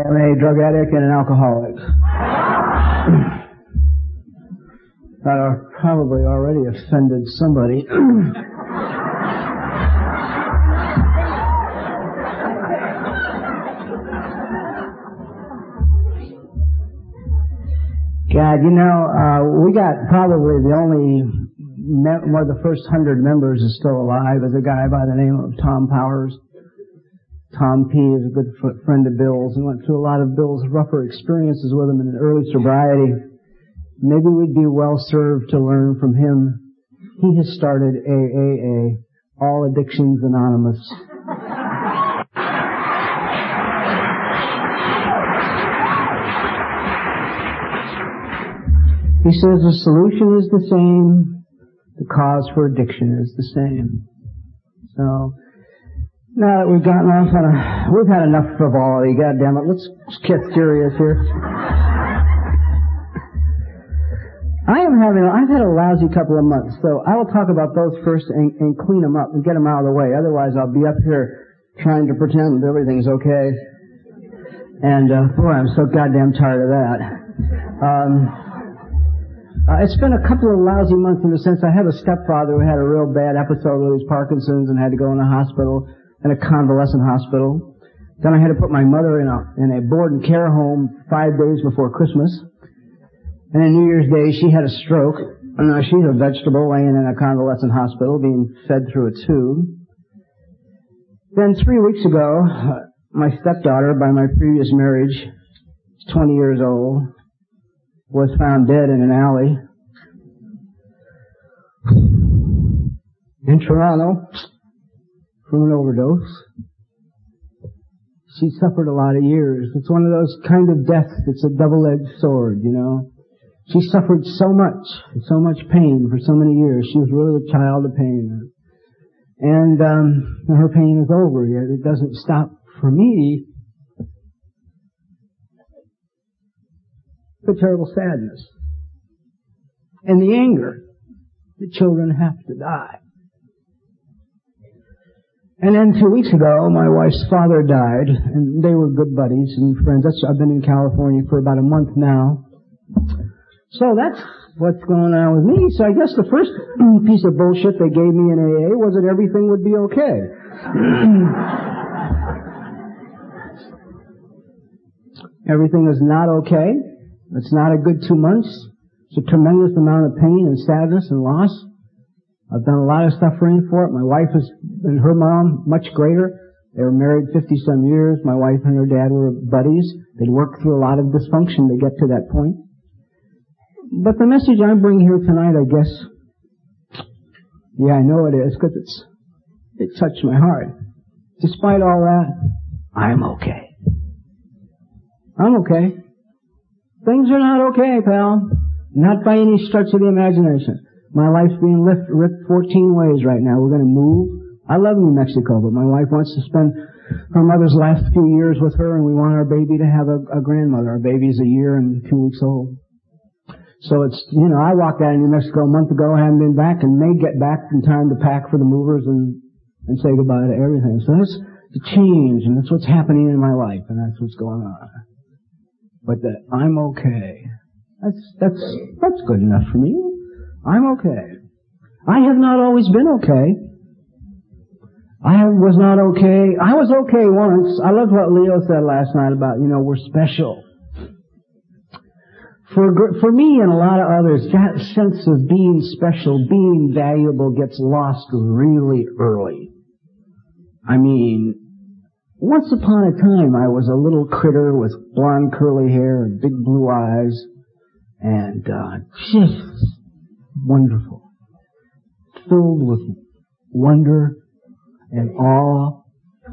am a drug addict and an alcoholic. that are probably already offended somebody. God, you know, uh, we got probably the only, one of the first hundred members is still alive is a guy by the name of Tom Powers. Tom P. is a good friend of Bill's and went through a lot of Bill's rougher experiences with him in early sobriety. Maybe we'd be well served to learn from him. He has started AAA, All Addictions Anonymous. He says the solution is the same, the cause for addiction is the same. So, now that we've gotten off on a, we've had enough frivolity, God damn it, let's get serious here. I am having, I've had a lousy couple of months, so I will talk about those first and, and clean them up and get them out of the way. Otherwise I'll be up here trying to pretend that everything's okay. And, uh, boy, I'm so goddamn tired of that. Um, uh, it's been a couple of lousy months in the sense I have a stepfather who had a real bad episode with his Parkinson's and had to go in a hospital, in a convalescent hospital. Then I had to put my mother in a, in a board and care home five days before Christmas. And on New Year's Day, she had a stroke. And now she's a vegetable laying in a convalescent hospital being fed through a tube. Then three weeks ago, uh, my stepdaughter by my previous marriage, 20 years old, was found dead in an alley in Toronto from an overdose. She suffered a lot of years. It's one of those kind of deaths that's a double-edged sword, you know. She suffered so much, so much pain for so many years. She was really a child of pain. And um, her pain is over, yet it doesn't stop for me the terrible sadness and the anger that children have to die. And then two weeks ago, my wife's father died, and they were good buddies and friends. That's, I've been in California for about a month now. So that's what's going on with me. So I guess the first piece of bullshit they gave me in AA was that everything would be okay. everything is not okay. It's not a good two months. It's a tremendous amount of pain and sadness and loss. I've done a lot of suffering for it. My wife is, and her mom, much greater. They were married 50 some years. My wife and her dad were buddies. They'd worked through a lot of dysfunction to get to that point. But the message I bring here tonight, I guess, yeah, I know it is, because it's, it touched my heart. Despite all that, I'm okay. I'm okay. Things are not okay, pal. Not by any stretch of the imagination. My life's being lift, ripped 14 ways right now. We're going to move. I love New Mexico, but my wife wants to spend her mother's last few years with her, and we want our baby to have a, a grandmother. Our baby's a year and two weeks old. So it's, you know, I walked out of New Mexico a month ago, haven't been back, and may get back in time to pack for the movers and, and say goodbye to everything. So that's the change, and that's what's happening in my life, and that's what's going on but that I'm okay. That's, that's, that's good enough for me. I'm okay. I have not always been okay. I was not okay. I was okay once. I loved what Leo said last night about, you know, we're special. For, for me and a lot of others, that sense of being special, being valuable gets lost really early. I mean, once upon a time, I was a little critter with blonde curly hair and big blue eyes, and uh, just wonderful, filled with wonder and awe.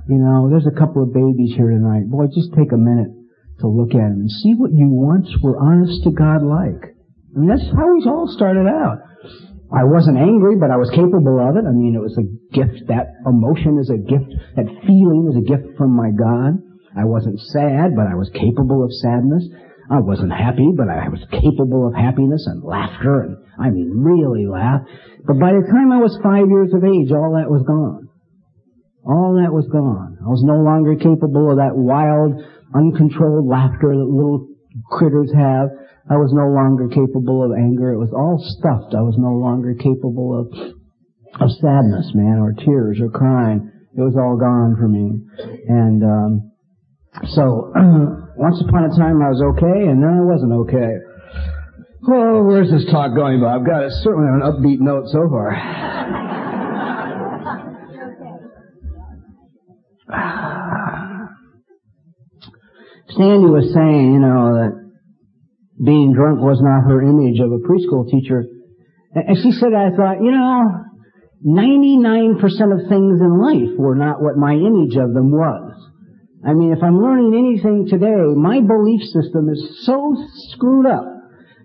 You know, there's a couple of babies here tonight. Boy, just take a minute to look at them and see what you once were honest to God like. I mean, that's how we all started out. I wasn't angry, but I was capable of it. I mean, it was a gift. That emotion is a gift. That feeling is a gift from my God. I wasn't sad, but I was capable of sadness. I wasn't happy, but I was capable of happiness and laughter, and I mean really laugh. But by the time I was five years of age, all that was gone. All that was gone. I was no longer capable of that wild, uncontrolled laughter that little critters have. I was no longer capable of anger. It was all stuffed. I was no longer capable of, of sadness, man, or tears or crying. It was all gone for me. And, um, so, once upon a time I was okay, and then I wasn't okay. Oh, where's this talk going, Bob? God, it's certainly on an upbeat note so far. Sandy was saying, you know, that being drunk was not her image of a preschool teacher. And she said, I thought, you know, 99% of things in life were not what my image of them was. I mean, if I'm learning anything today, my belief system is so screwed up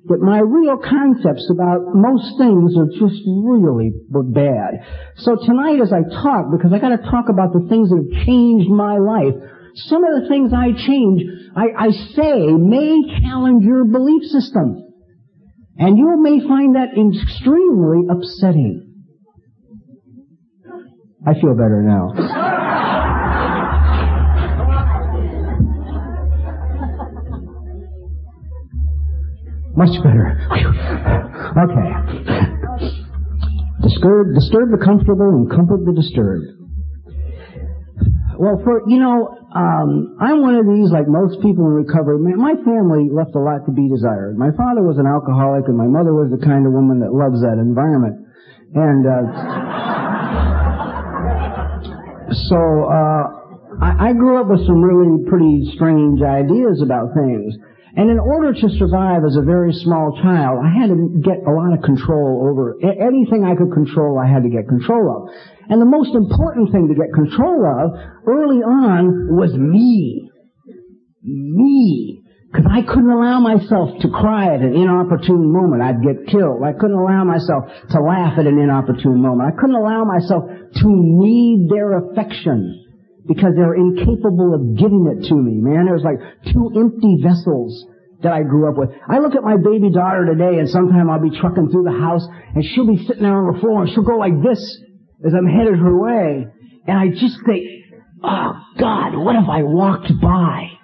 that my real concepts about most things are just really bad. So tonight as I talk, because I gotta talk about the things that have changed my life, some of the things I change, I, I say, may challenge your belief system. And you may find that extremely upsetting. I feel better now. Much better. okay. Disturb, disturb the comfortable and comfort the disturbed. Well, for, you know, um, I'm one of these, like most people in recovery. My family left a lot to be desired. My father was an alcoholic, and my mother was the kind of woman that loves that environment. And uh, so uh, I, I grew up with some really pretty strange ideas about things. And in order to survive as a very small child, I had to get a lot of control over anything I could control. I had to get control of. And the most important thing to get control of early on was me. Me. Because I couldn't allow myself to cry at an inopportune moment. I'd get killed. I couldn't allow myself to laugh at an inopportune moment. I couldn't allow myself to need their affection because they're incapable of giving it to me, man. It was like two empty vessels that I grew up with. I look at my baby daughter today and sometime I'll be trucking through the house and she'll be sitting there on the floor and she'll go like this as I'm headed her way. And I just think, oh God, what if I walked by?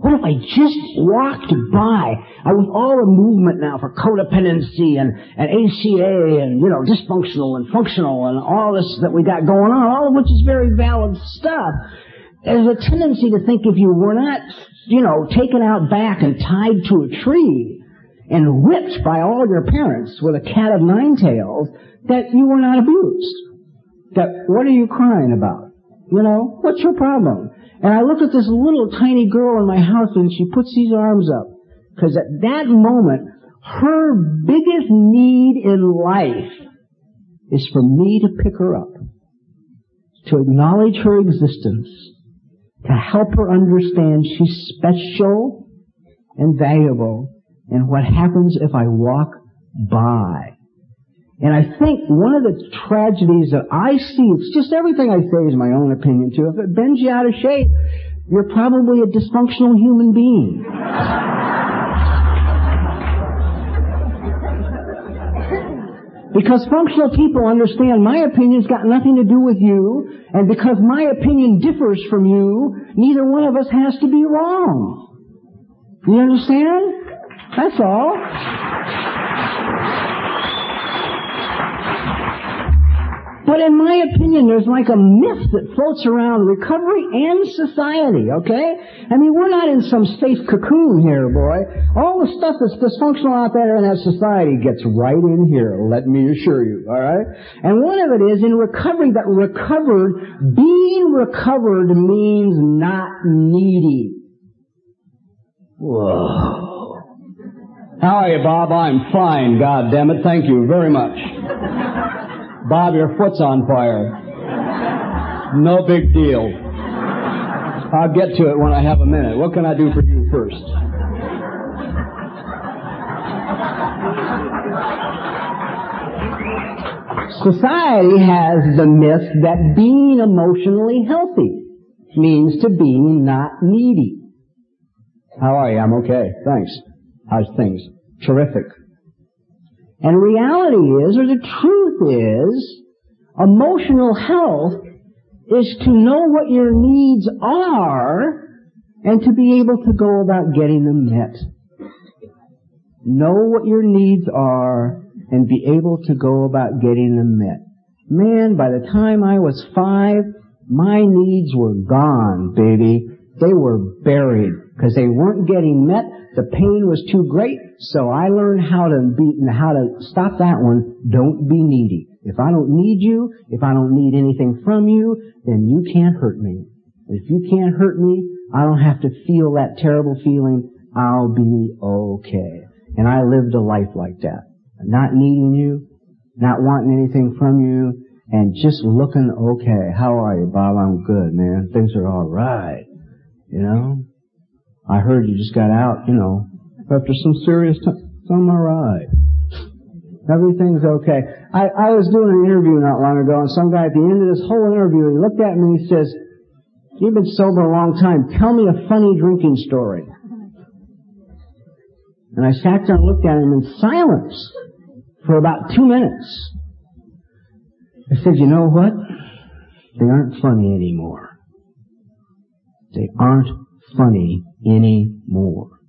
What if I just walked by? I was all a movement now for codependency and, and ACA and, you know, dysfunctional and functional and all this that we got going on, all of which is very valid stuff. There's a tendency to think if you were not, you know, taken out back and tied to a tree and whipped by all your parents with a cat of nine tails, that you were not abused. That what are you crying about? You know, what's your problem? And I look at this little tiny girl in my house and she puts these arms up. Because at that moment, her biggest need in life is for me to pick her up. To acknowledge her existence. To help her understand she's special and valuable. And what happens if I walk by. And I think one of the tragedies that I see, it's just everything I say is my own opinion too. If it bends you out of shape, you're probably a dysfunctional human being. Because functional people understand my opinion's got nothing to do with you, and because my opinion differs from you, neither one of us has to be wrong. You understand? That's all. But in my opinion, there's like a myth that floats around recovery and society, okay? I mean, we're not in some safe cocoon here, boy. All the stuff that's dysfunctional out there in that society gets right in here, let me assure you, alright? And one of it is in recovery that recovered, being recovered means not needy. Whoa. How are you, Bob? I'm fine, God damn it. Thank you very much. Bob, your foot's on fire. No big deal. I'll get to it when I have a minute. What can I do for you first? Society has the myth that being emotionally healthy means to be not needy. How are you? I'm okay. Thanks. How's things? Terrific. And reality is, or the truth is, emotional health is to know what your needs are and to be able to go about getting them met. Know what your needs are and be able to go about getting them met. Man, by the time I was five, my needs were gone, baby. They were buried because they weren't getting met. The pain was too great, so I learned how to be, and how to stop that one. Don't be needy. If I don't need you, if I don't need anything from you, then you can't hurt me. If you can't hurt me, I don't have to feel that terrible feeling. I'll be okay. And I lived a life like that. Not needing you, not wanting anything from you, and just looking okay. How are you, Bob? I'm good, man. Things are alright. You know? I heard you just got out, you know, after some serious time. I'm alright. Everything's okay. I, I was doing an interview not long ago and some guy at the end of this whole interview, he looked at me and he says, you've been sober a long time. Tell me a funny drinking story. And I sat there and looked at him in silence for about two minutes. I said, you know what? They aren't funny anymore. They aren't funny anymore.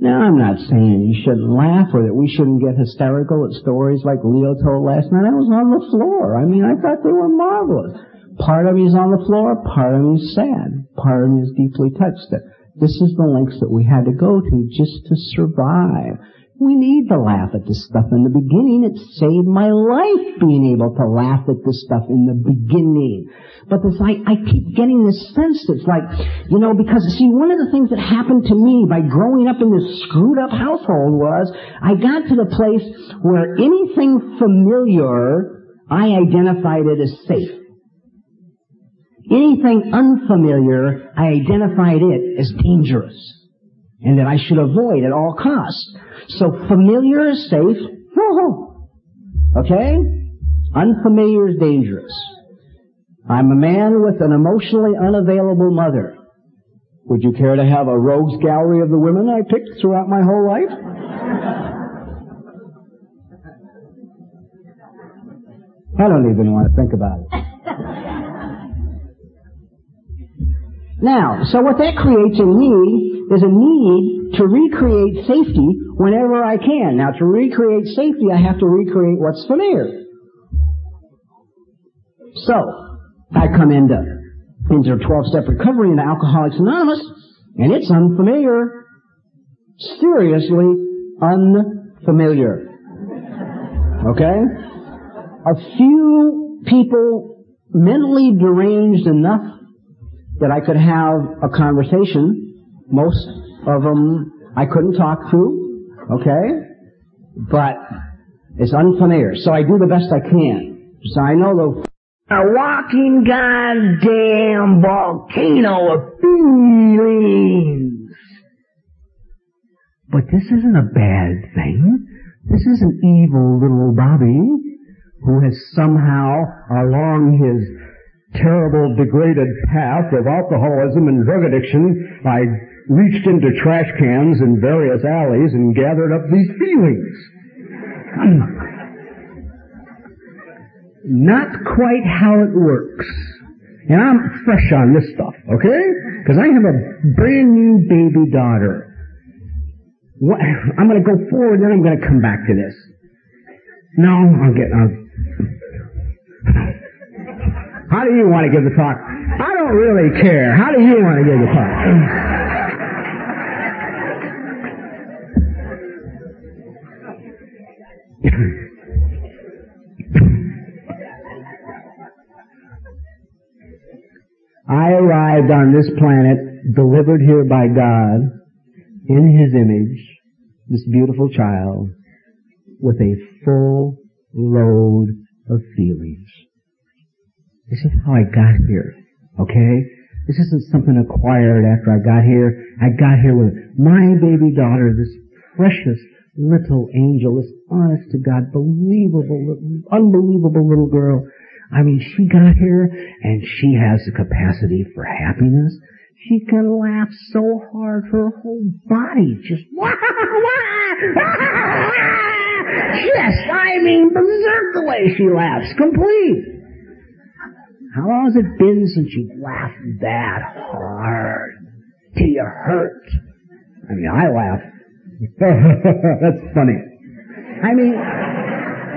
Now, I'm not saying you shouldn't laugh or that we shouldn't get hysterical at stories like Leo told last night. I was on the floor. I mean, I thought they were marvelous. Part of me is on the floor, part of me is sad, part of me is deeply touched. This is the lengths that we had to go to just to survive. We need to laugh at this stuff in the beginning. It saved my life being able to laugh at this stuff in the beginning. But this, I, I keep getting this sense that's like, you know, because see, one of the things that happened to me by growing up in this screwed up household was I got to the place where anything familiar, I identified it as safe. Anything unfamiliar, I identified it as dangerous and that I should avoid at all costs. So familiar is safe. Okay? Unfamiliar is dangerous. I'm a man with an emotionally unavailable mother. Would you care to have a rogues gallery of the women I picked throughout my whole life? I don't even want to think about it. Now, so what that creates in me is a need to recreate safety whenever I can. Now, to recreate safety, I have to recreate what's familiar. So, I come into, into 12-step recovery into Alcoholics Anonymous, and it's unfamiliar. Seriously unfamiliar. Okay? A few people mentally deranged enough that I could have a conversation most of them I couldn't talk to, okay? But it's unfamiliar, so I do the best I can. So I know the a walking goddamn volcano of feelings. But this isn't a bad thing. This isn't evil little Bobby who has somehow along his terrible degraded path of alcoholism and drug addiction I reached into trash cans in various alleys and gathered up these feelings. Hmm. Not quite how it works. And I'm fresh on this stuff, okay? Because I have a brand new baby daughter. What, I'm going to go forward, then I'm going to come back to this. No, I'll get. I'll, how do you want to give the talk? I don't really care. How do you want to give the talk? I arrived on this planet, delivered here by God, in His image, this beautiful child, with a full load of feelings. This is how I got here, okay? This isn't something acquired after I got here. I got here with my baby daughter, this precious little angel, this honest to God, believable, unbelievable little girl. I mean, she got here and she has the capacity for happiness. She can laugh so hard her whole body just Yes, I mean berserk the way she laughs, complete. How long has it been since you laughed that hard? Till you hurt? I mean, I laugh. That's funny. I mean,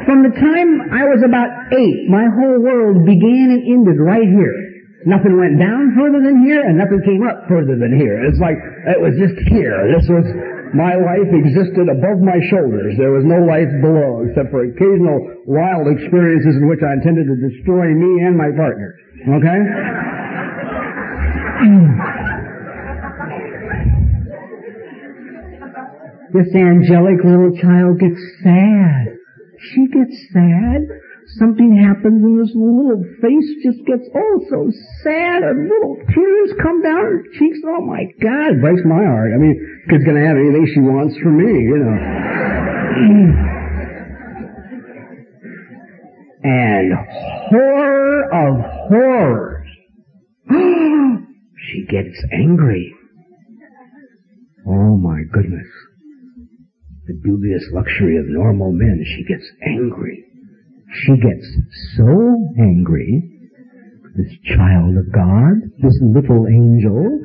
from the time I was about eight, my whole world began and ended right here. Nothing went down further than here, and nothing came up further than here. It's like, it was just here. This was, my life existed above my shoulders. There was no life below, except for occasional wild experiences in which I intended to destroy me and my partner. Okay? this angelic little child gets sad. She gets sad. Something happens and this little face just gets oh so sad and little tears come down her cheeks. Oh my God, it breaks my heart. I mean, kid's gonna have anything she wants from me, you know. and horror of horrors. she gets angry. Oh my goodness the dubious luxury of normal men, she gets angry. She gets so angry, this child of God, this little angel,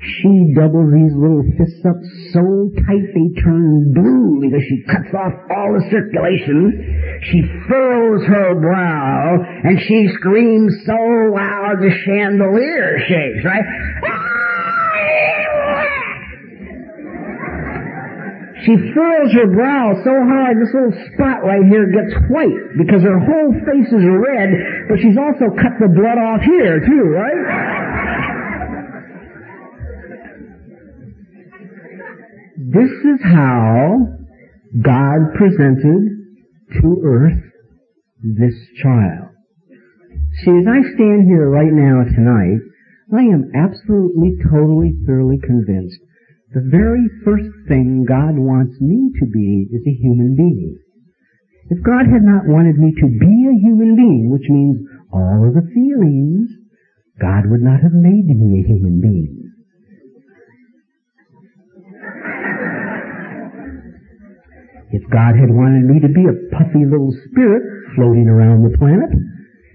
she doubles these little fists up so tight they turn blue because she cuts off all the circulation. She furrows her brow and she screams so loud the chandelier shakes, right? Ah! She furrows her brow so hard this little spot right here gets white because her whole face is red, but she's also cut the blood off here too, right? This is how God presented to earth this child. See, as I stand here right now tonight, I am absolutely, totally, thoroughly convinced the very first thing God wants me to be is a human being. If God had not wanted me to be a human being, which means all of the feelings, God would not have made me a human being. If God had wanted me to be a puffy little spirit floating around the planet,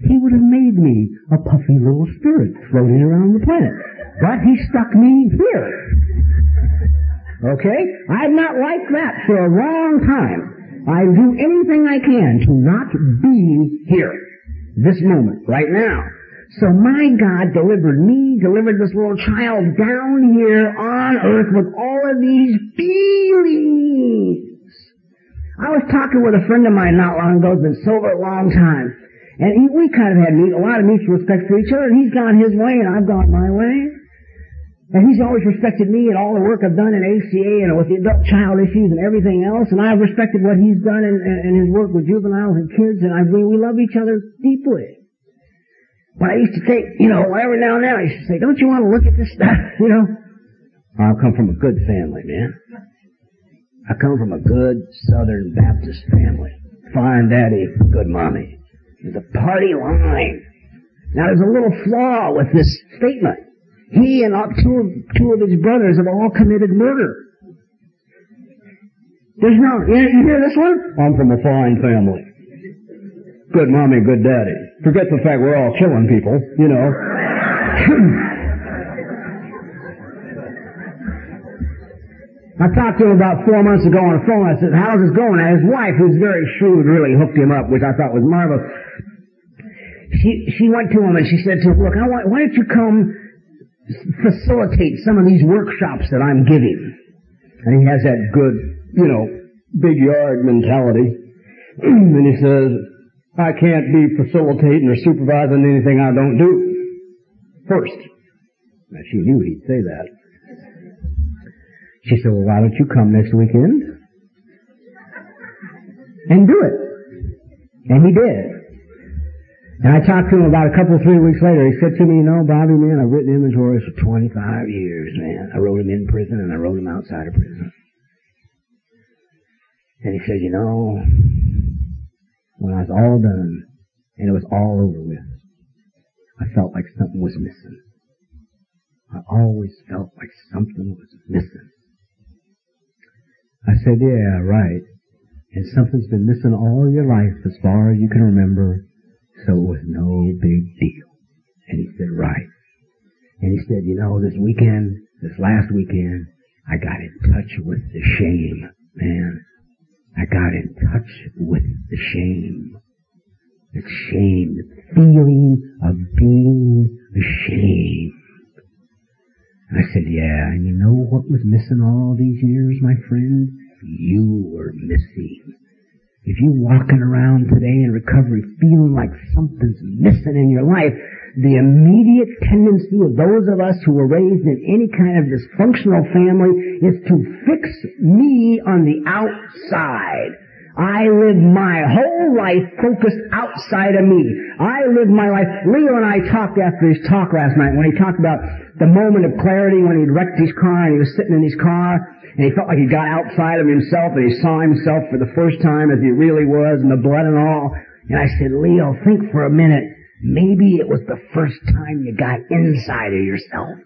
He would have made me a puffy little spirit floating around the planet. But He stuck me here. Okay? I've not liked that for a long time. I do anything I can to not be here. This moment, right now. So my God delivered me, delivered this little child down here on earth with all of these feelings. I was talking with a friend of mine not long ago, been sober a long time. And he, we kind of had a lot of mutual respect for each other, and he's gone his way and I've gone my way. And he's always respected me and all the work I've done in ACA and with the adult child issues and everything else. And I've respected what he's done in, in his work with juveniles and kids. And I, we, we love each other deeply. But I used to take, you know, every now and then I used to say, don't you want to look at this stuff? You know, I come from a good family, man. I come from a good Southern Baptist family. Fine daddy, good mommy. There's a party line. Now there's a little flaw with this statement. He and two of, two of his brothers have all committed murder. There's no, you, you hear this one? I'm from a fine family. Good mommy, good daddy. Forget the fact we're all killing people, you know. I talked to him about four months ago on the phone. I said, how's it going? And his wife, who's very shrewd, really hooked him up, which I thought was marvelous. She, she went to him and she said to him, look, I want, why don't you come facilitate some of these workshops that I'm giving. And he has that good, you know, big yard mentality. and he says, I can't be facilitating or supervising anything I don't do. First. Now she knew he'd say that. She said, well, why don't you come next weekend and do it? And he did. And I talked to him about a couple, three weeks later. He said to me, you know, Bobby, man, I've written inventories for 25 years, man. I wrote them in prison and I wrote them outside of prison. And he said, you know, when I was all done and it was all over with, I felt like something was missing. I always felt like something was missing. I said, yeah, right. And something's been missing all your life as far as you can remember so it was no big deal. And he said, right. And he said, you know, this weekend, this last weekend, I got in touch with the shame, man. I got in touch with the shame. The shame, the feeling of being ashamed. I said, yeah, and you know what was missing all these years, my friend? You were missing. If you're walking around today in recovery feeling like something's missing in your life, the immediate tendency of those of us who were raised in any kind of dysfunctional family is to fix me on the outside. I live my whole life focused outside of me. I live my life. Leo and I talked after his talk last night when he talked about the moment of clarity when he'd wrecked his car and he was sitting in his car and he felt like he got outside of himself and he saw himself for the first time as he really was and the blood and all. And I said, Leo, think for a minute. Maybe it was the first time you got inside of yourself.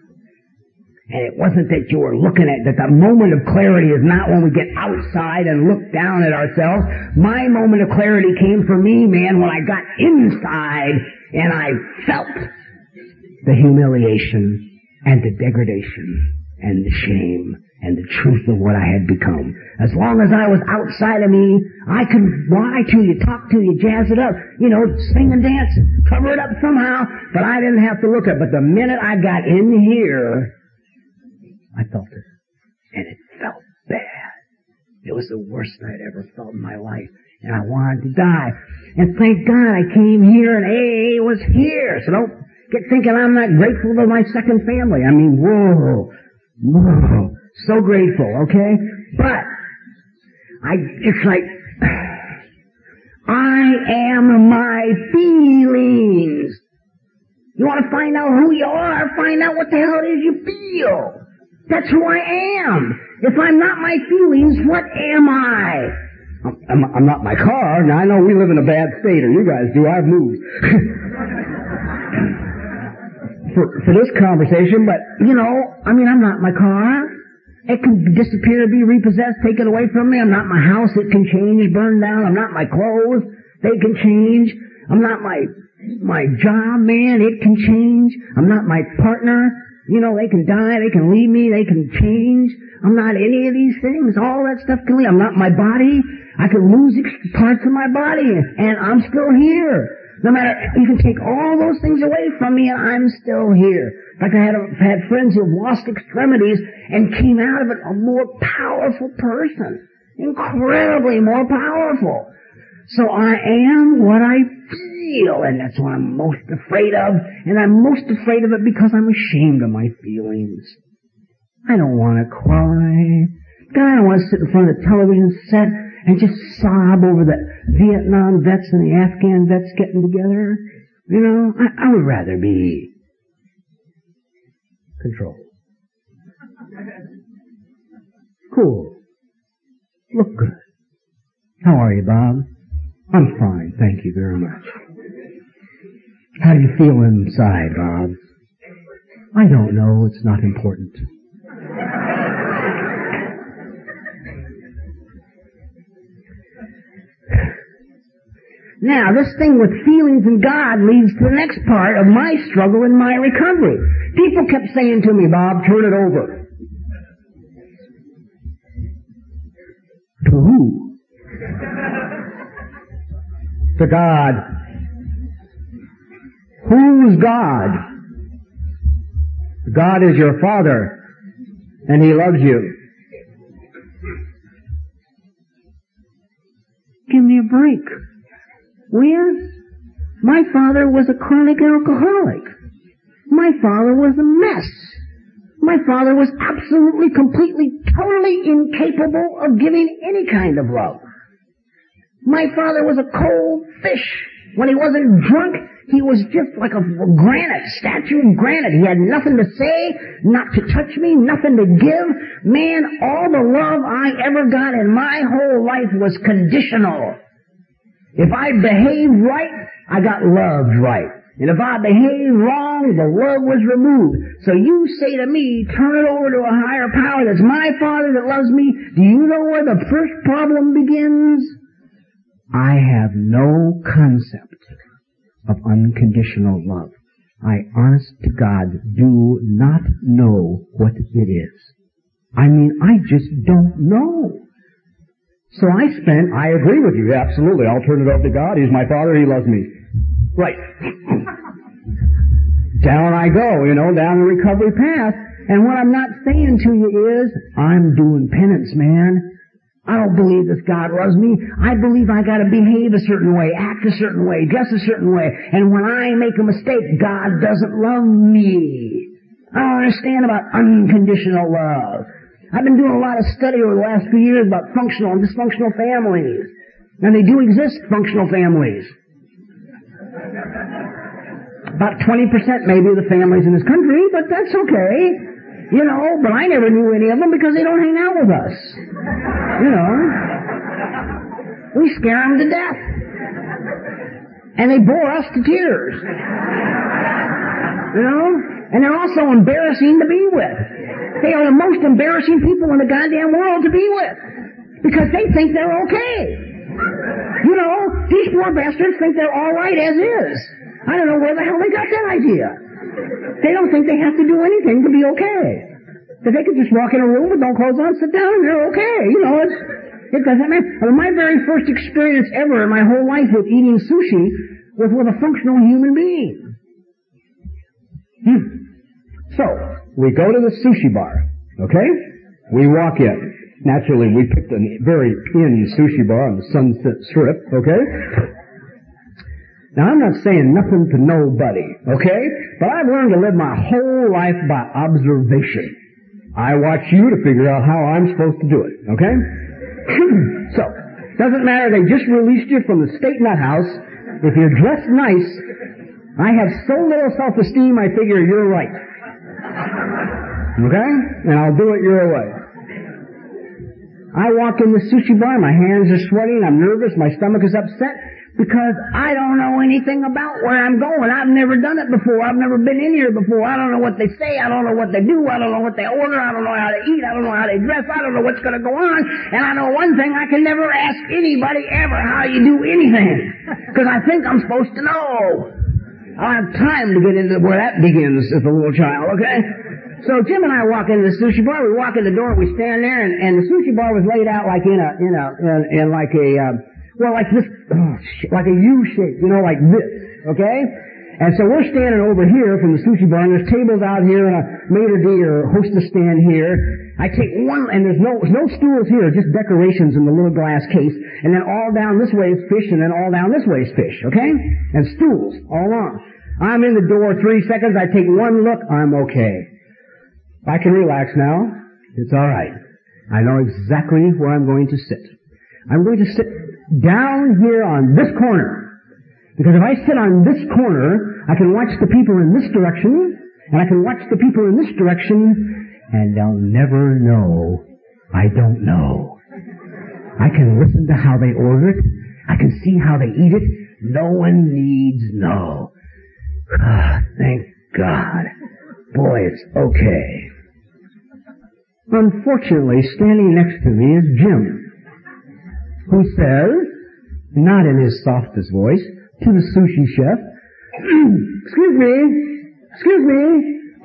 And it wasn't that you were looking at, that the moment of clarity is not when we get outside and look down at ourselves. My moment of clarity came for me, man, when I got inside and I felt the humiliation and the degradation and the shame and the truth of what I had become. As long as I was outside of me, I could lie to you, talk to you, jazz it up, you know, sing and dance, cover it up somehow, but I didn't have to look at it. But the minute I got in here, I felt it. And it felt bad. It was the worst I'd ever felt in my life. And I wanted to die. And thank God I came here and AA was here. So don't get thinking I'm not grateful to my second family. I mean, whoa, whoa, so grateful, okay? But, I, it's like, I am my feelings. You want to find out who you are? Find out what the hell it is you feel. That's who I am. If I'm not my feelings, what am I? I'm, I'm, not my car. Now I know we live in a bad state, or you guys do. I've moved. for, for this conversation, but, you know, I mean, I'm not my car. It can disappear, be repossessed, taken away from me. I'm not my house. It can change, burn down. I'm not my clothes. They can change. I'm not my, my job, man. It can change. I'm not my partner. You know, they can die, they can leave me, they can change. I'm not any of these things. All that stuff can leave. I'm not my body. I can lose parts of my body and I'm still here. No matter, you can take all those things away from me and I'm still here. Like I had, had friends who lost extremities and came out of it a more powerful person. Incredibly more powerful. So I am what I feel, and that's what I'm most afraid of, and I'm most afraid of it because I'm ashamed of my feelings. I don't want to cry. God, I don't want to sit in front of the television set and just sob over the Vietnam vets and the Afghan vets getting together. You know, I, I would rather be controlled. Cool. Look good. How are you, Bob? I'm fine, thank you very much. How do you feel inside, Bob? I don't know, it's not important. Now, this thing with feelings and God leads to the next part of my struggle in my recovery. People kept saying to me, Bob, turn it over. To who? to God. Who's God? God is your Father, and He loves you. Give me a break. Where? My father was a chronic alcoholic. My father was a mess. My father was absolutely, completely, totally incapable of giving any kind of love. My father was a cold fish. When he wasn't drunk, he was just like a granite, statue of granite. He had nothing to say, not to touch me, nothing to give. Man, all the love I ever got in my whole life was conditional. If I behaved right, I got loved right. And if I behaved wrong, the love was removed. So you say to me, turn it over to a higher power that's my Father that loves me. Do you know where the first problem begins? I have no concept of unconditional love. I honest to God do not know what it is. I mean, I just don't know. So I spent, I agree with you, absolutely. I'll turn it over to God. He's my Father. He loves me. Right. down I go, you know, down the recovery path. And what I'm not saying to you is, I'm doing penance, man. I don't believe this God loves me. I believe I gotta behave a certain way, act a certain way, dress a certain way. And when I make a mistake, God doesn't love me. I don't understand about unconditional love. I've been doing a lot of study over the last few years about functional and dysfunctional families. And they do exist, functional families. About 20% maybe of the families in this country, but that's okay. You know, but I never knew any of them because they don't hang out with us. You know. We scare them to death. And they bore us to tears. You know? And they're also embarrassing to be with. They are the most embarrassing people in the goddamn world to be with. Because they think they're okay. You know, these poor bastards think they're alright as is. I don't know where the hell they got that idea. They don't think they have to do anything to be okay. That they could just walk in a room with no clothes on, sit down, and they're okay. You know, it's, it doesn't matter. My very first experience ever in my whole life with eating sushi was with a functional human being. Hmm. So, we go to the sushi bar, okay? We walk in. Naturally, we picked a very in sushi bar on the Sunset Strip, okay? Now I'm not saying nothing to nobody, okay? But I've learned to live my whole life by observation. I watch you to figure out how I'm supposed to do it, okay? so, doesn't matter, they just released you from the state nut house. If you're dressed nice, I have so little self-esteem I figure you're right. Okay? And I'll do it your way. I walk in the sushi bar, my hands are sweating, I'm nervous, my stomach is upset because I don't know anything about where I'm going. I've never done it before. I've never been in here before. I don't know what they say. I don't know what they do. I don't know what they order. I don't know how to eat. I don't know how they dress. I don't know what's going to go on. And I know one thing, I can never ask anybody ever how you do anything. Because I think I'm supposed to know. I'll have time to get into where that begins as a little child, okay? So Jim and I walk into the sushi bar. We walk in the door. We stand there, and, and the sushi bar was laid out like in a in a in, in like a uh, well, like this, oh, like a U shape, you know, like this, okay? And so we're standing over here from the sushi bar, and there's tables out here, and a maitre d' or hostess stand here. I take one, and there's no, no stools here, just decorations in the little glass case, and then all down this way is fish, and then all down this way is fish, okay? And stools all along. I'm in the door three seconds, I take one look, I'm okay. I can relax now. It's alright. I know exactly where I'm going to sit. I'm going to sit down here on this corner. Because if I sit on this corner, I can watch the people in this direction, and I can watch the people in this direction, and they'll never know I don't know. I can listen to how they order it. I can see how they eat it. No one needs know. Ah, thank God. Boy, it's okay. Unfortunately, standing next to me is Jim who says, not in his softest voice, to the sushi chef, excuse me, excuse me,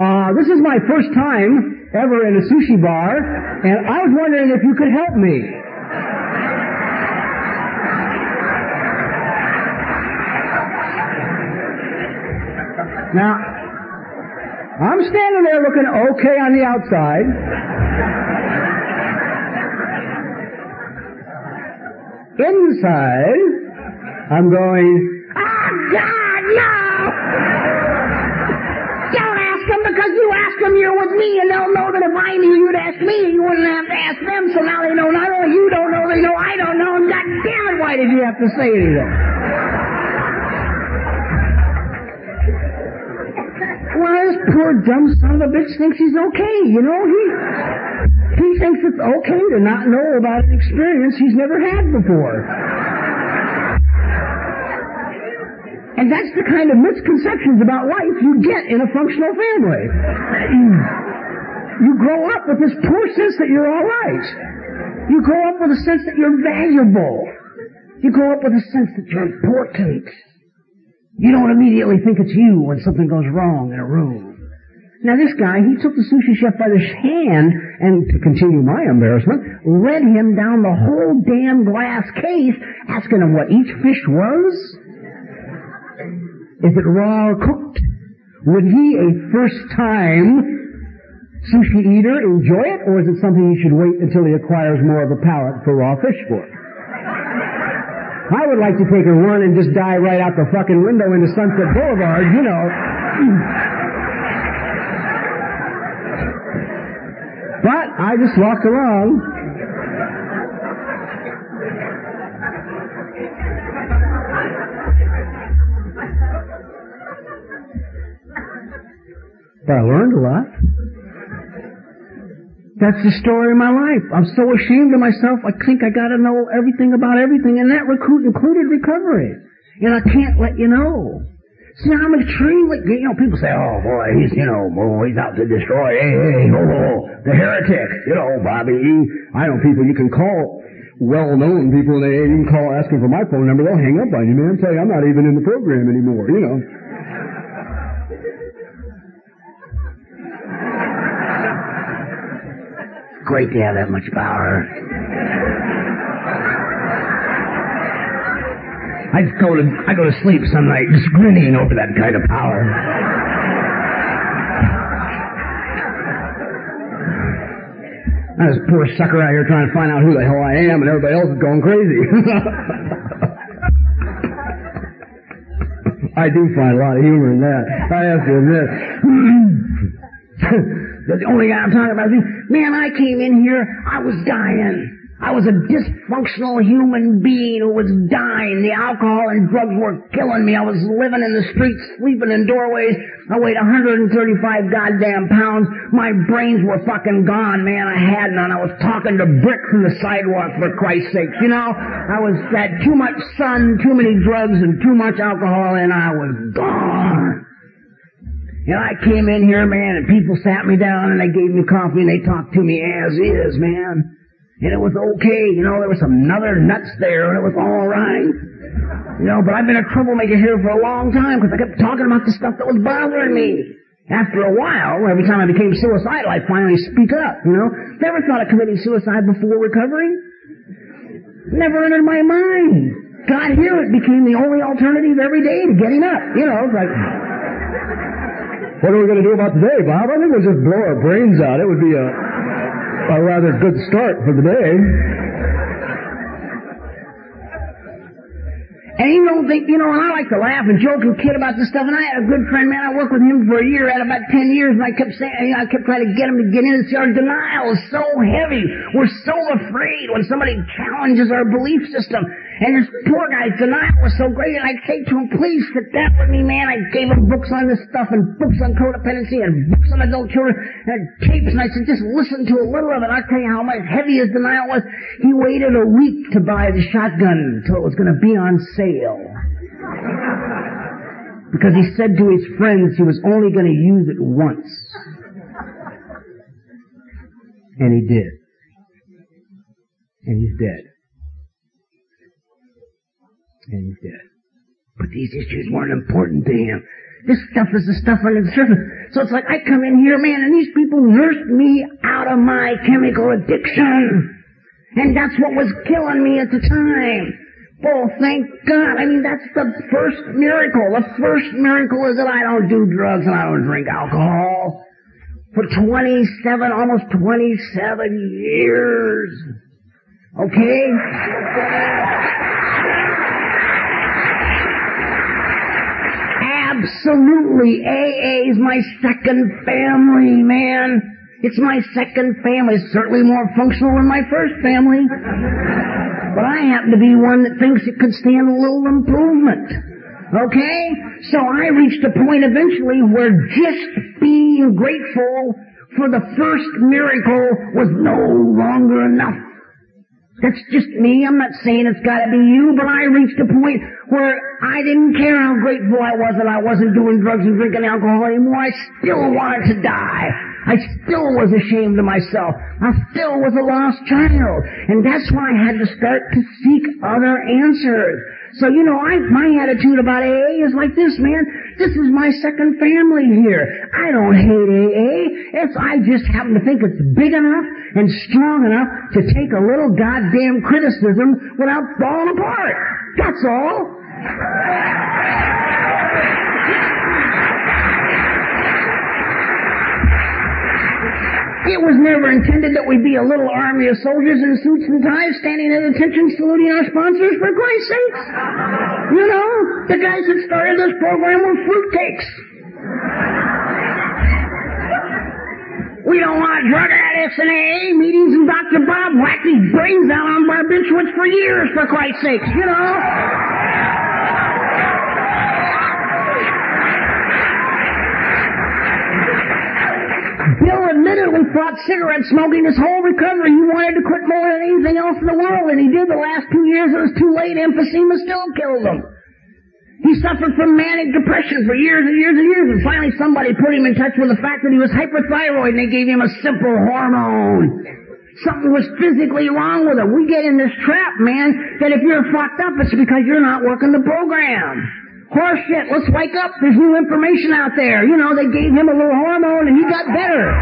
uh, this is my first time ever in a sushi bar, and I was wondering if you could help me. Now, I'm standing there looking okay on the outside. Inside, I'm going, oh God, no! Don't ask them because you ask them you're with me and they'll know that if I knew you'd ask me, you wouldn't have to ask them, so now they know not only you don't know, they know I don't know, and God damn it, why did you have to say anything? This poor dumb son of a bitch thinks he's okay, you know, he, he thinks it's okay to not know about an experience he's never had before. And that's the kind of misconceptions about life you get in a functional family. You grow up with this poor sense that you're alright. You grow up with a sense that you're valuable. You grow up with a sense that you're important. You don't immediately think it's you when something goes wrong in a room. Now this guy, he took the sushi chef by the hand and, to continue my embarrassment, led him down the whole damn glass case, asking him what each fish was. Is it raw or cooked? Would he, a first time sushi eater, enjoy it, or is it something he should wait until he acquires more of a palate for raw fish for? I would like to take a run and just die right out the fucking window into Sunset Boulevard, you know. But I just walked along. But I learned a lot. That's the story of my life. I'm so ashamed of myself, I think I gotta know everything about everything, and that recruit included recovery. And I can't let you know. See, I'm a extremely, you know, people say, oh boy, he's, you know, oh, he's out to destroy, hey, hey, oh, oh, the heretic. You know, Bobby, I know people you can call well-known people, they even call asking for my phone number, they'll hang up on you, man, tell you I'm not even in the program anymore, you know. Great to have that much power. I go to I go to sleep some night just grinning over that kind of power. I'm this poor sucker out here trying to find out who the hell I am, and everybody else is going crazy. I do find a lot of humor in that. I have to admit. the only guy I'm talking about man, I came in here, I was dying. I was a dysfunctional human being who was dying. The alcohol and drugs were killing me. I was living in the streets, sleeping in doorways. I weighed 135 goddamn pounds. My brains were fucking gone, man. I had none. I was talking to bricks in the sidewalk for Christ's sakes. You know, I was had too much sun, too many drugs, and too much alcohol, and I was gone. And I came in here, man, and people sat me down and they gave me coffee and they talked to me as is, man. And it was okay, you know, there was some other nuts there and it was alright. You know, but I've been a troublemaker here for a long time because I kept talking about the stuff that was bothering me. After a while, every time I became suicidal, I'd finally speak up, you know. Never thought of committing suicide before recovery. Never entered my mind. God, here it became the only alternative every day to getting up. You know, like, what are we going to do about today, Bob? I think we'll just blow our brains out. It would be a a rather good start for the day. And you don't think, you know, and I like to laugh and joke and kid about this stuff. And I had a good friend, man. I worked with him for a year, had about ten years, and I kept saying, I kept trying to get him to get in. See, our denial is so heavy. We're so afraid when somebody challenges our belief system. And this poor guy's denial was so great, and I'd say to him, please sit down with me, man. I gave him books on this stuff, and books on codependency, and books on adult children, and tapes, and I said, just listen to a little of it. I'll tell you how much heavy his denial was. He waited a week to buy the shotgun until it was going to be on sale. Because he said to his friends he was only going to use it once. And he did. And he's dead and. But these issues weren't important to him. This stuff is the stuff under the surface. So it's like I come in here, man, and these people nursed me out of my chemical addiction. And that's what was killing me at the time. Oh, thank God. I mean, that's the first miracle. The first miracle is that I don't do drugs and I don't drink alcohol. For 27, almost 27 years. Okay? Absolutely. AA is my second family, man. It's my second family. It's certainly more functional than my first family. But I happen to be one that thinks it could stand a little improvement. Okay? So I reached a point eventually where just being grateful for the first miracle was no longer enough. That's just me. I'm not saying it's gotta be you, but I reached a point where I didn't care how grateful I was that I wasn't doing drugs and drinking alcohol anymore. I still wanted to die. I still was ashamed of myself. I still was a lost child. And that's why I had to start to seek other answers. So, you know, I, my attitude about AA is like this, man. This is my second family here. I don't hate AA. It's, I just happen to think it's big enough and strong enough to take a little goddamn criticism without falling apart. That's all. It was never intended that we be a little army of soldiers in suits and ties standing at attention saluting our sponsors for Christ's sakes. You know, the guys that started this program were fruitcakes. We don't want drug addicts in AA meetings and Dr. Bob whacked his brains out on barbiturates for years, for Christ's sakes, you know. Admittedly fought cigarette smoking his whole recovery. He wanted to quit more than anything else in the world, and he did the last two years. It was too late. Emphysema still killed him. He suffered from manic depression for years and years and years, and finally somebody put him in touch with the fact that he was hyperthyroid, and they gave him a simple hormone. Something was physically wrong with him. We get in this trap, man, that if you're fucked up, it's because you're not working the program. Horse shit, let's wake up. There's new information out there. You know, they gave him a little hormone and he got better.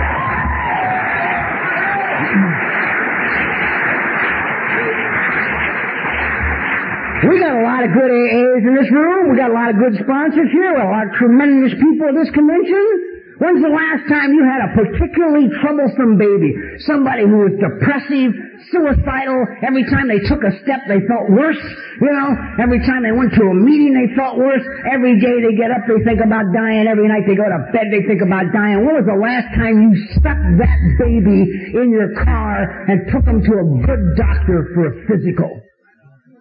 We got a lot of good AAs in this room. We got a lot of good sponsors here. We got a lot of tremendous people at this convention. When's the last time you had a particularly troublesome baby? Somebody who was depressive, suicidal. Every time they took a step, they felt worse. You know, every time they went to a meeting, they felt worse. Every day they get up, they think about dying. Every night they go to bed, they think about dying. When was the last time you stuck that baby in your car and took them to a good doctor for a physical?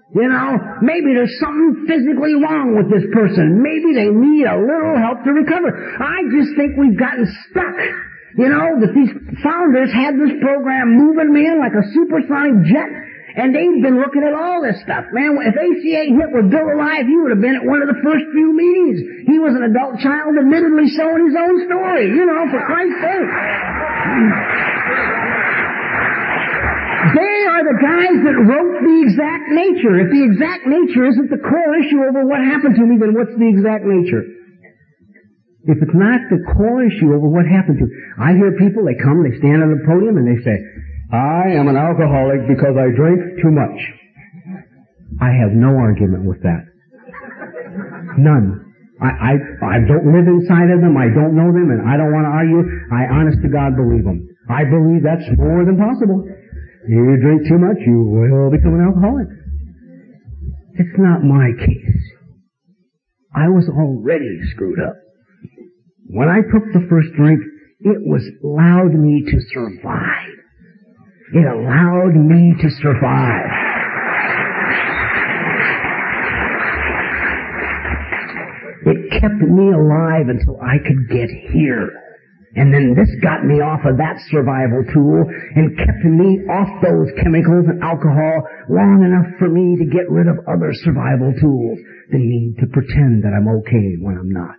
You know, maybe there's something physically wrong with this person. Maybe they need a little help to recover. I just think we've gotten stuck. You know, that these founders had this program moving, man, like a supersonic jet. And they've been looking at all this stuff, man. If ACA hit with Bill alive, he would have been at one of the first few meetings. He was an adult child, admittedly showing his own story, you know, for Christ's sake. They are the guys that wrote the exact nature. If the exact nature isn't the core issue over what happened to me, then what's the exact nature? If it's not the core issue over what happened to me, I hear people, they come, they stand on the podium and they say, I am an alcoholic because I drink too much. I have no argument with that. None. I, I, I don't live inside of them, I don't know them, and I don't want to argue. I honest to God believe them. I believe that's more than possible. You drink too much, you will become an alcoholic. It's not my case. I was already screwed up. When I took the first drink, it was allowed me to survive. It allowed me to survive. It kept me alive until I could get here. And then this got me off of that survival tool and kept me off those chemicals and alcohol long enough for me to get rid of other survival tools. The need to pretend that I'm okay when I'm not.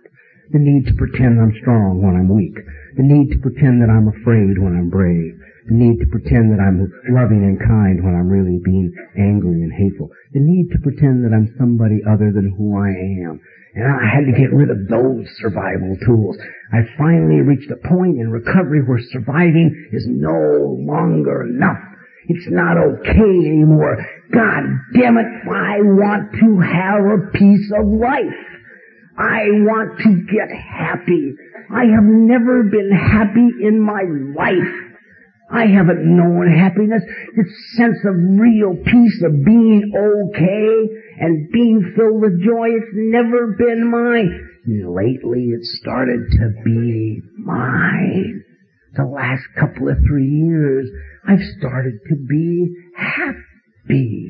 The need to pretend I'm strong when I'm weak. The need to pretend that I'm afraid when I'm brave. The need to pretend that I'm loving and kind when I'm really being angry and hateful. The need to pretend that I'm somebody other than who I am. And I had to get rid of those survival tools. I finally reached a point in recovery where surviving is no longer enough. It's not okay anymore. God damn it, I want to have a piece of life. I want to get happy. I have never been happy in my life. I haven't known happiness, this sense of real peace of being okay and being filled with joy. It's never been mine. Lately it started to be mine. The last couple of three years, I've started to be happy.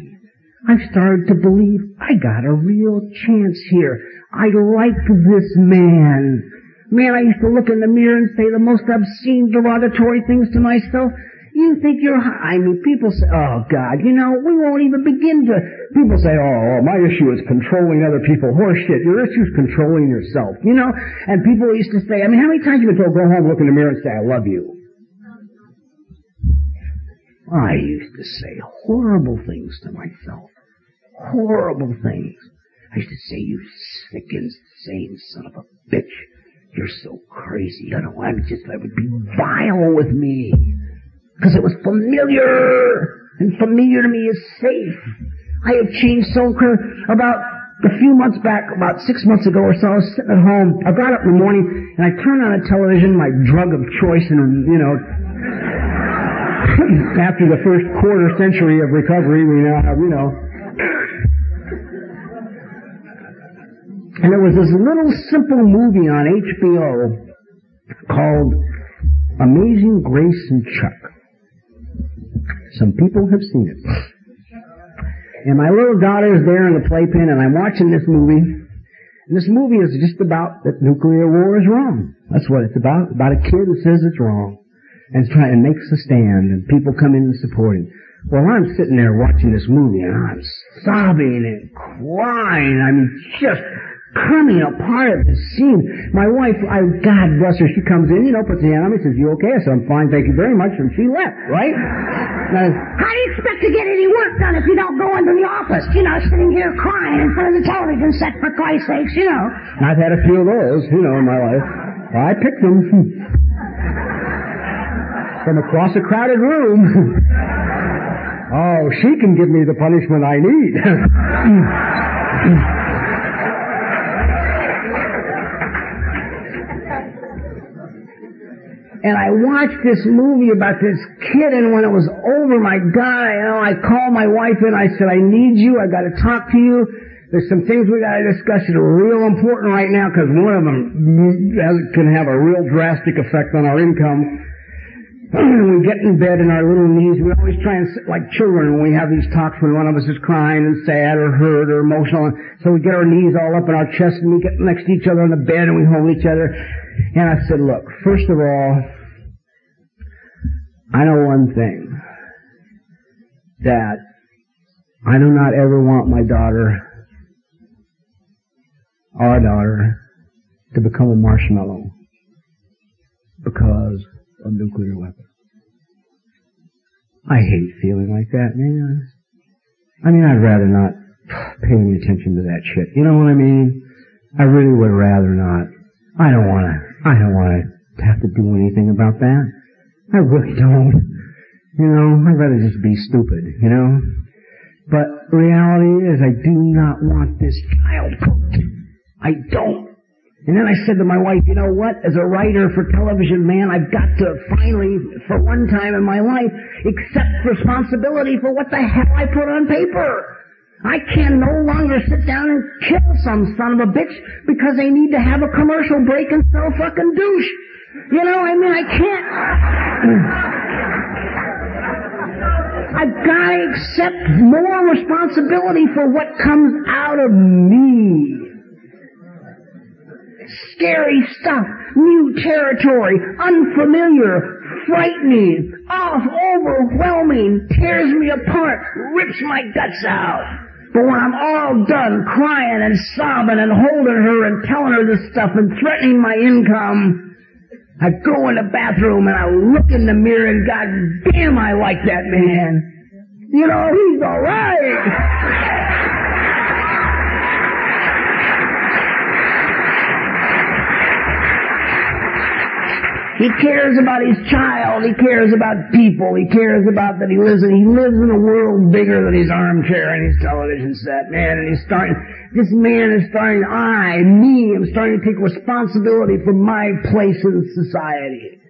I've started to believe I got a real chance here. I like this man. Man, I used to look in the mirror and say the most obscene, derogatory things to myself. You think you're, high? I mean, people say, oh God, you know, we won't even begin to, people say, oh, oh my issue is controlling other people. Horseshit, your issue is controlling yourself, you know? And people used to say, I mean, how many times you been told, go home, look in the mirror and say, I love you? I used to say horrible things to myself. horrible things. I used to say, you sick, insane son of a bitch. You're so crazy. I don't want to just, it would be vile with me. Because it was familiar. And familiar to me is safe. I have changed so incredible. About a few months back, about six months ago or so, I was sitting at home. I got up in the morning and I turned on a television, my drug of choice, and you know, after the first quarter century of recovery, we now have, you know. And there was this little simple movie on HBO called Amazing Grace and Chuck. Some people have seen it. And my little daughter is there in the playpen and I'm watching this movie. And this movie is just about that nuclear war is wrong. That's what it's about. About a kid who says it's wrong and trying and makes a stand and people come in and support him. Well, I'm sitting there watching this movie and I'm sobbing and crying. I'm just coming apart at the scene. My wife, I, God bless her, she comes in, you know, puts the hand on me, and says, you okay? I said, I'm fine, thank you very much, and she left, right? Now, How do you expect to get any work done if you don't go into the office? You know, sitting here crying in front of the television set for Christ's sakes, you know. I've had a few of those, you know, in my life. I picked them. From across a crowded room. oh, she can give me the punishment I need. And I watched this movie about this kid, and when it was over, my God, you know, I called my wife and I said, I need you, I gotta talk to you. There's some things we gotta discuss that are real important right now, because one of them can have a real drastic effect on our income. we get in bed and our little knees, we always try and sit like children when we have these talks when one of us is crying and sad or hurt or emotional. So we get our knees all up in our chest and we get next to each other on the bed and we hold each other. And I said, look, first of all, I know one thing. That I do not ever want my daughter, our daughter, to become a marshmallow because of nuclear weapons. I hate feeling like that, man. I mean, I'd rather not pay any attention to that shit. You know what I mean? I really would rather not. I don't want to I don't want to have to do anything about that. I really don't. You know, I'd rather just be stupid, you know? But reality is I do not want this child cooked. I don't. And then I said to my wife, you know what? As a writer for television, man, I've got to finally, for one time in my life, accept responsibility for what the hell I put on paper. I can no longer sit down and kill some son of a bitch because they need to have a commercial break and sell fucking douche. You know, I mean, I can't. I've got to accept more responsibility for what comes out of me. Scary stuff, new territory, unfamiliar, frightening, off, overwhelming, tears me apart, rips my guts out. But when I'm all done crying and sobbing and holding her and telling her this stuff and threatening my income, I go in the bathroom and I look in the mirror and God damn I like that man. You know, he's alright. He cares about his child. He cares about people. He cares about that he lives in, he lives in a world bigger than his armchair and his television set, man. And he's starting, this man is starting, I, me, I'm starting to take responsibility for my place in society.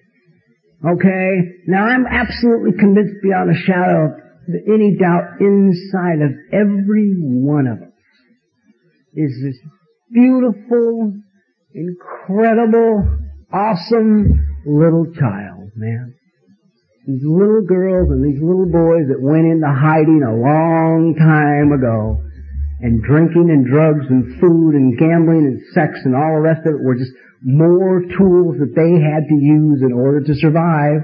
Okay? Now I'm absolutely convinced beyond a shadow of any doubt inside of every one of us is this beautiful, incredible, awesome, little child, man. These little girls and these little boys that went into hiding a long time ago and drinking and drugs and food and gambling and sex and all the rest of it were just more tools that they had to use in order to survive.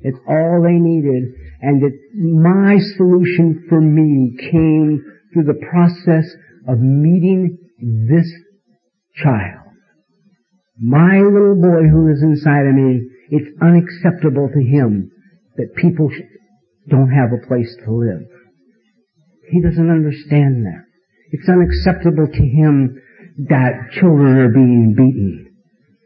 It's all they needed. And that my solution for me came through the process of meeting this child. My little boy who is inside of me, it's unacceptable to him that people don't have a place to live. He doesn't understand that. It's unacceptable to him that children are being beaten.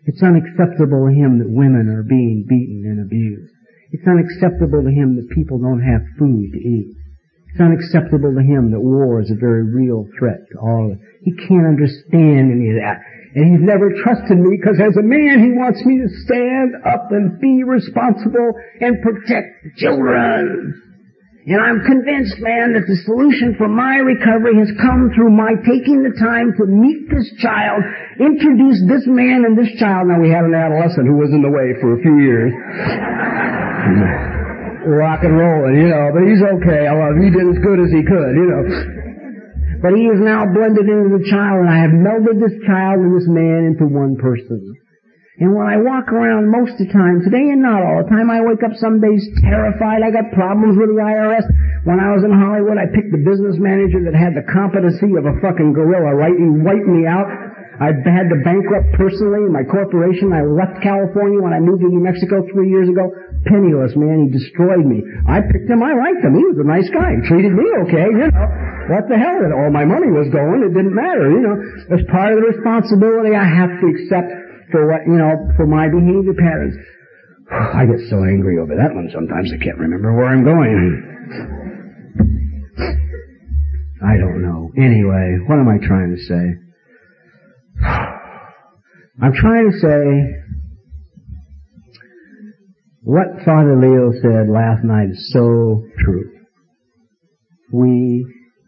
It's unacceptable to him that women are being beaten and abused. It's unacceptable to him that people don't have food to eat. It's unacceptable to him that war is a very real threat to all of us. He can't understand any of that. And he's never trusted me because as a man he wants me to stand up and be responsible and protect children. And I'm convinced, man, that the solution for my recovery has come through my taking the time to meet this child, introduce this man and this child. Now we had an adolescent who was in the way for a few years. Rock and rolling, you know, but he's okay. I love him. He did as good as he could, you know. But he is now blended into the child and I have melded this child and this man into one person. And when I walk around most of the time, today and not all the time, I wake up some days terrified. I got problems with the IRS. When I was in Hollywood, I picked the business manager that had the competency of a fucking gorilla, right? He wiped me out. I had to bankrupt personally my corporation. I left California when I moved to New Mexico three years ago. Penniless, man. He destroyed me. I picked him. I liked him. He was a nice guy. He treated me okay, you know. What the hell? All my money was going. It didn't matter, you know. As part of the responsibility I have to accept for what, you know, for my behavior patterns. I get so angry over that one sometimes I can't remember where I'm going. I don't know. Anyway, what am I trying to say? I'm trying to say what Father Leo said last night is so true. We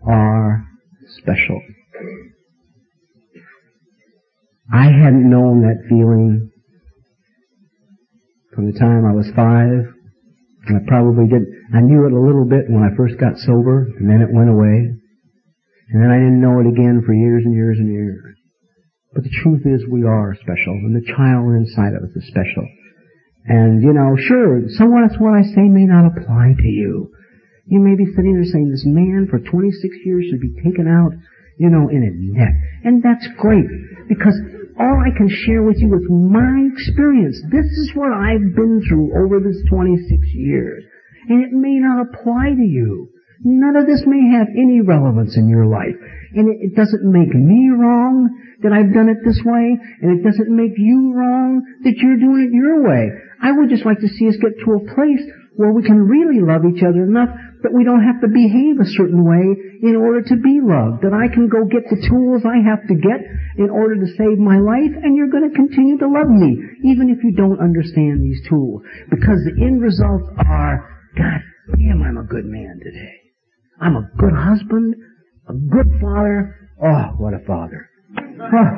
are special. I hadn't known that feeling from the time I was five, and I probably didn't. I knew it a little bit when I first got sober, and then it went away, and then I didn't know it again for years and years and years. But the truth is, we are special, and the child inside of us is special. And you know, sure, some of what I say may not apply to you. You may be sitting there saying, "This man for 26 years should be taken out, you know, in a net," and that's great because all I can share with you is my experience. This is what I've been through over this 26 years. And it may not apply to you. None of this may have any relevance in your life. And it, it doesn't make me wrong that I've done it this way, and it doesn't make you wrong that you're doing it your way. I would just like to see us get to a place where we can really love each other enough that we don't have to behave a certain way in order to be loved. That I can go get the tools I have to get in order to save my life and you're going to continue to love me even if you don't understand these tools. Because the end results are, God damn, I'm a good man today. I'm a good husband, a good father. Oh, what a father. Oh,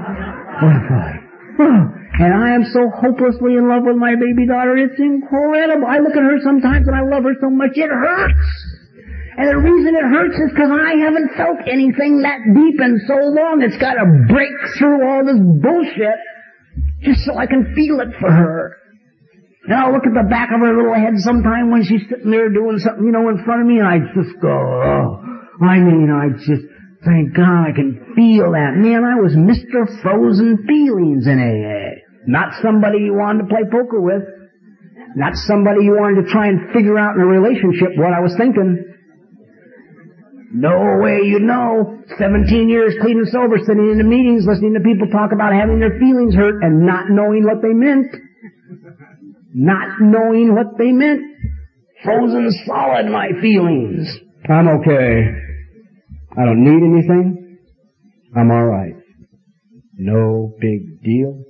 what a father. Oh, and I am so hopelessly in love with my baby daughter. It's incredible. I look at her sometimes and I love her so much it hurts. And the reason it hurts is because I haven't felt anything that deep in so long. It's got to break through all this bullshit just so I can feel it for her. And I'll look at the back of her little head sometime when she's sitting there doing something, you know, in front of me and I just go, oh. I mean, I just, thank God I can feel that. Man, I was Mr. Frozen Feelings in AA. Not somebody you wanted to play poker with. Not somebody you wanted to try and figure out in a relationship what I was thinking. No way you know. 17 years clean and sober, sitting in the meetings, listening to people talk about having their feelings hurt and not knowing what they meant. Not knowing what they meant. Frozen solid, my feelings. I'm okay. I don't need anything. I'm alright. No big deal.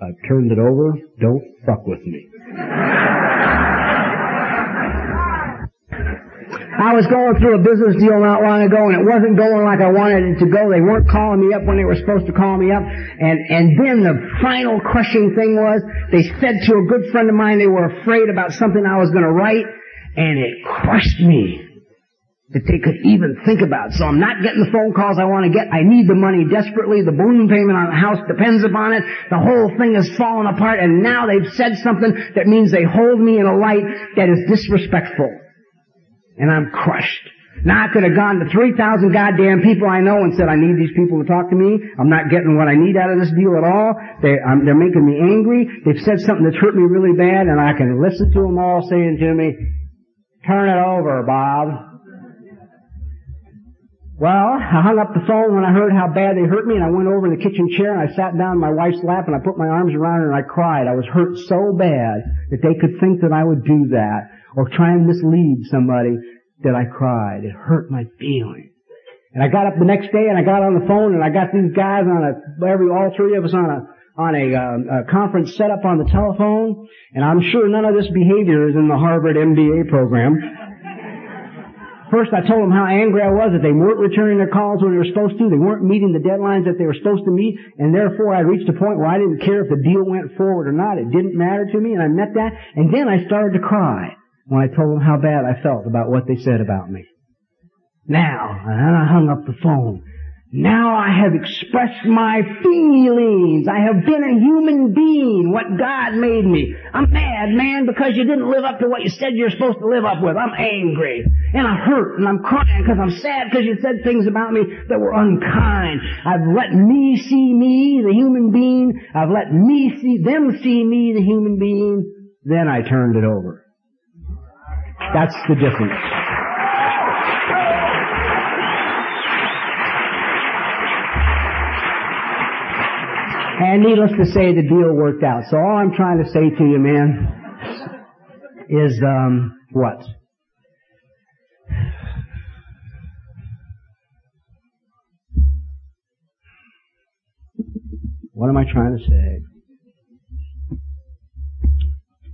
I've turned it over. Don't fuck with me. I was going through a business deal not long ago and it wasn't going like I wanted it to go. They weren't calling me up when they were supposed to call me up. And, and then the final crushing thing was they said to a good friend of mine they were afraid about something I was going to write and it crushed me that they could even think about. So I'm not getting the phone calls I want to get. I need the money desperately. The balloon payment on the house depends upon it. The whole thing is falling apart and now they've said something that means they hold me in a light that is disrespectful and I'm crushed. Now I could have gone to 3,000 goddamn people I know and said, I need these people to talk to me. I'm not getting what I need out of this deal at all. They, um, they're making me angry. They've said something that's hurt me really bad and I can listen to them all saying to me, turn it over, Bob. Well, I hung up the phone when I heard how bad they hurt me and I went over in the kitchen chair and I sat down in my wife's lap and I put my arms around her and I cried. I was hurt so bad that they could think that I would do that or try and mislead somebody that I cried. It hurt my feelings. And I got up the next day and I got on the phone and I got these guys on a, every, all three of us on a, on a, um, a conference set up on the telephone. And I'm sure none of this behavior is in the Harvard MBA program. First, I told them how angry I was that they weren't returning their calls when they were supposed to. They weren't meeting the deadlines that they were supposed to meet. And therefore, I reached a point where I didn't care if the deal went forward or not. It didn't matter to me. And I met that. And then I started to cry when I told them how bad I felt about what they said about me. Now, and I hung up the phone. Now I have expressed my feelings. I have been a human being, what God made me. I'm mad, man, because you didn't live up to what you said you're supposed to live up with. I'm angry. And I hurt and I'm crying because I'm sad because you said things about me that were unkind. I've let me see me, the human being. I've let me see them see me, the human being. Then I turned it over. That's the difference. And needless to say, the deal worked out. So all I'm trying to say to you, man, is um, what? What am I trying to say?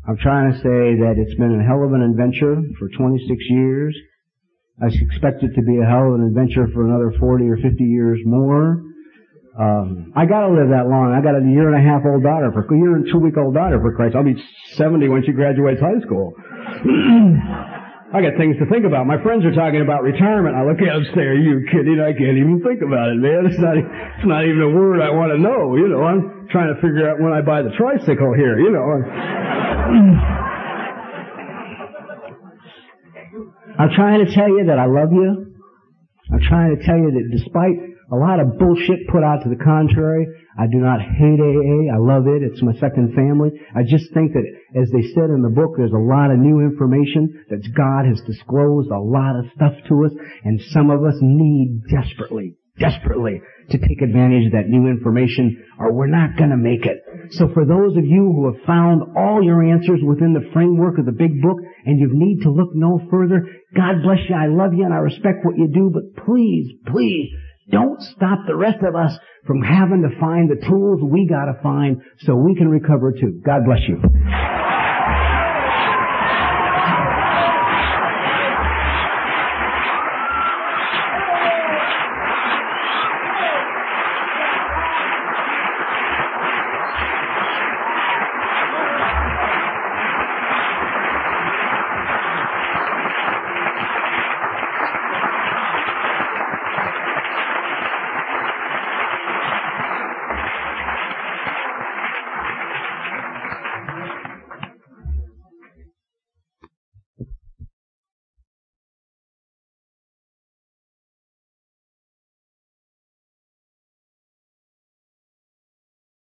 I'm trying to say that it's been a hell of an adventure for 26 years. I expect it to be a hell of an adventure for another 40 or 50 years more. Um, I gotta live that long. I got a year and a half old daughter for a year and two week old daughter for Christ. I'll be 70 when she graduates high school. I got things to think about. My friends are talking about retirement. I look at them and say, "Are you kidding? I can't even think about it, man. It's not. It's not even a word I want to know. You know, I'm trying to figure out when I buy the tricycle here. You know." I'm trying to tell you that I love you. I'm trying to tell you that despite a lot of bullshit put out to the contrary. I do not hate AA. I love it. It's my second family. I just think that, as they said in the book, there's a lot of new information that God has disclosed, a lot of stuff to us, and some of us need desperately, desperately to take advantage of that new information, or we're not gonna make it. So for those of you who have found all your answers within the framework of the big book, and you need to look no further, God bless you. I love you and I respect what you do, but please, please, don't stop the rest of us from having to find the tools we gotta find so we can recover too. God bless you.